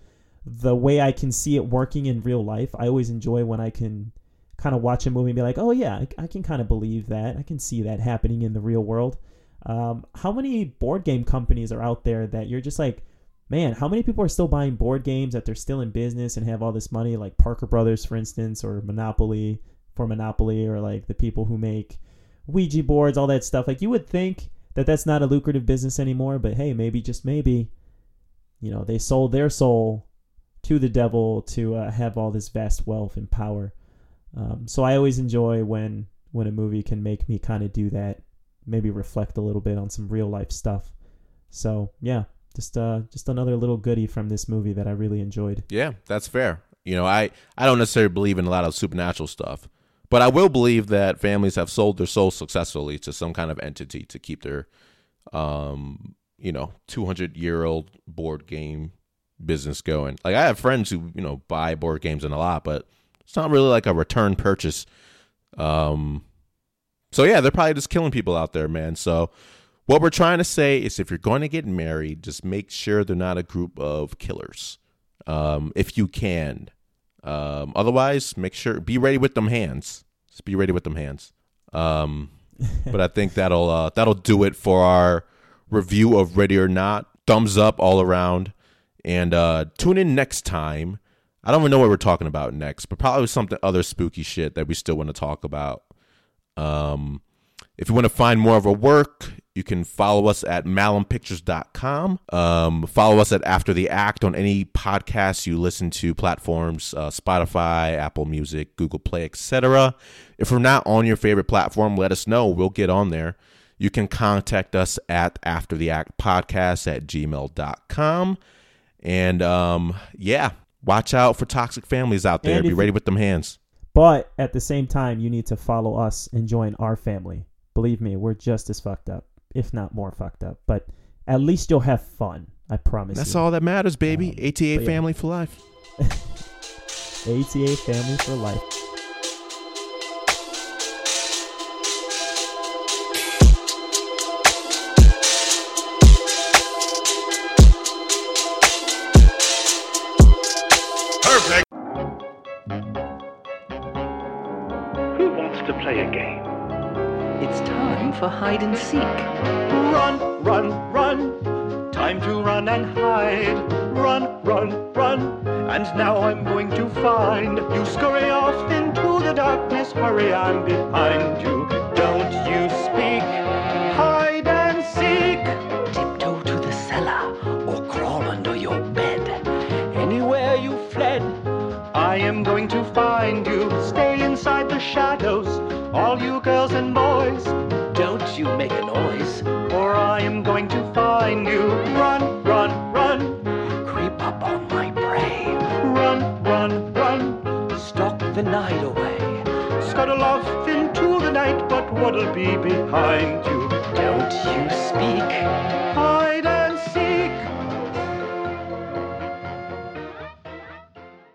S3: the way I can see it working in real life. I always enjoy when I can kind of watch a movie and be like, oh yeah, I, I can kind of believe that. I can see that happening in the real world. Um, how many board game companies are out there that you're just like, man, how many people are still buying board games that they're still in business and have all this money, like Parker Brothers, for instance, or Monopoly for Monopoly, or like the people who make Ouija boards, all that stuff. Like you would think that that's not a lucrative business anymore, but hey, maybe just maybe, you know, they sold their soul to the devil to uh, have all this vast wealth and power. Um, so I always enjoy when when a movie can make me kind of do that, maybe reflect a little bit on some real life stuff. So yeah, just uh just another little goodie from this movie that I really enjoyed.
S2: Yeah, that's fair. You know, I I don't necessarily believe in a lot of supernatural stuff, but I will believe that families have sold their souls successfully to some kind of entity to keep their, um, you know, two hundred year old board game business going. Like I have friends who you know buy board games and a lot, but it's not really like a return purchase. Um, so yeah, they're probably just killing people out there, man. So what we're trying to say is, if you're going to get married, just make sure they're not a group of killers um, if you can. Um, otherwise, make sure be ready with them hands. Just be ready with them hands. Um, but I think that'll uh, that'll do it for our review of Ready or Not. Thumbs up all around, and uh, tune in next time. I don't even know what we're talking about next, but probably something other spooky shit that we still want to talk about. Um, if you want to find more of our work, you can follow us at malumpictures.com. Um, follow us at After the Act on any podcast you listen to platforms, uh, Spotify, Apple Music, Google Play, etc. If we're not on your favorite platform, let us know. We'll get on there. You can contact us at After the Act Podcast at gmail.com. And um, yeah, watch out for toxic families out there.
S3: And
S2: Be ready with them hands.
S3: But at the same time, you need to follow us and join our family. Believe me, we're just as fucked up, if not more fucked up. But at least you'll have fun. I promise
S2: That's
S3: you.
S2: all that matters, baby.
S3: Um,
S2: ATA
S3: but yeah.
S2: family for life.
S3: ATA family for life.
S4: Play a game?
S5: It's time for hide and seek.
S4: Run, run, run. Time to run and hide. Run, run, run. And now I'm going to find you. Scurry off into the darkness. Hurry, I'm behind you. Don't you speak. Hide and seek.
S5: Tiptoe to the cellar or crawl under your bed.
S4: Anywhere you fled, I am going to find you. find you. Run, run, run,
S5: creep up on my prey.
S4: Run, run, run,
S5: stalk the night away.
S4: Scuttle off into the night, but what'll be behind you? Don't you speak. Hide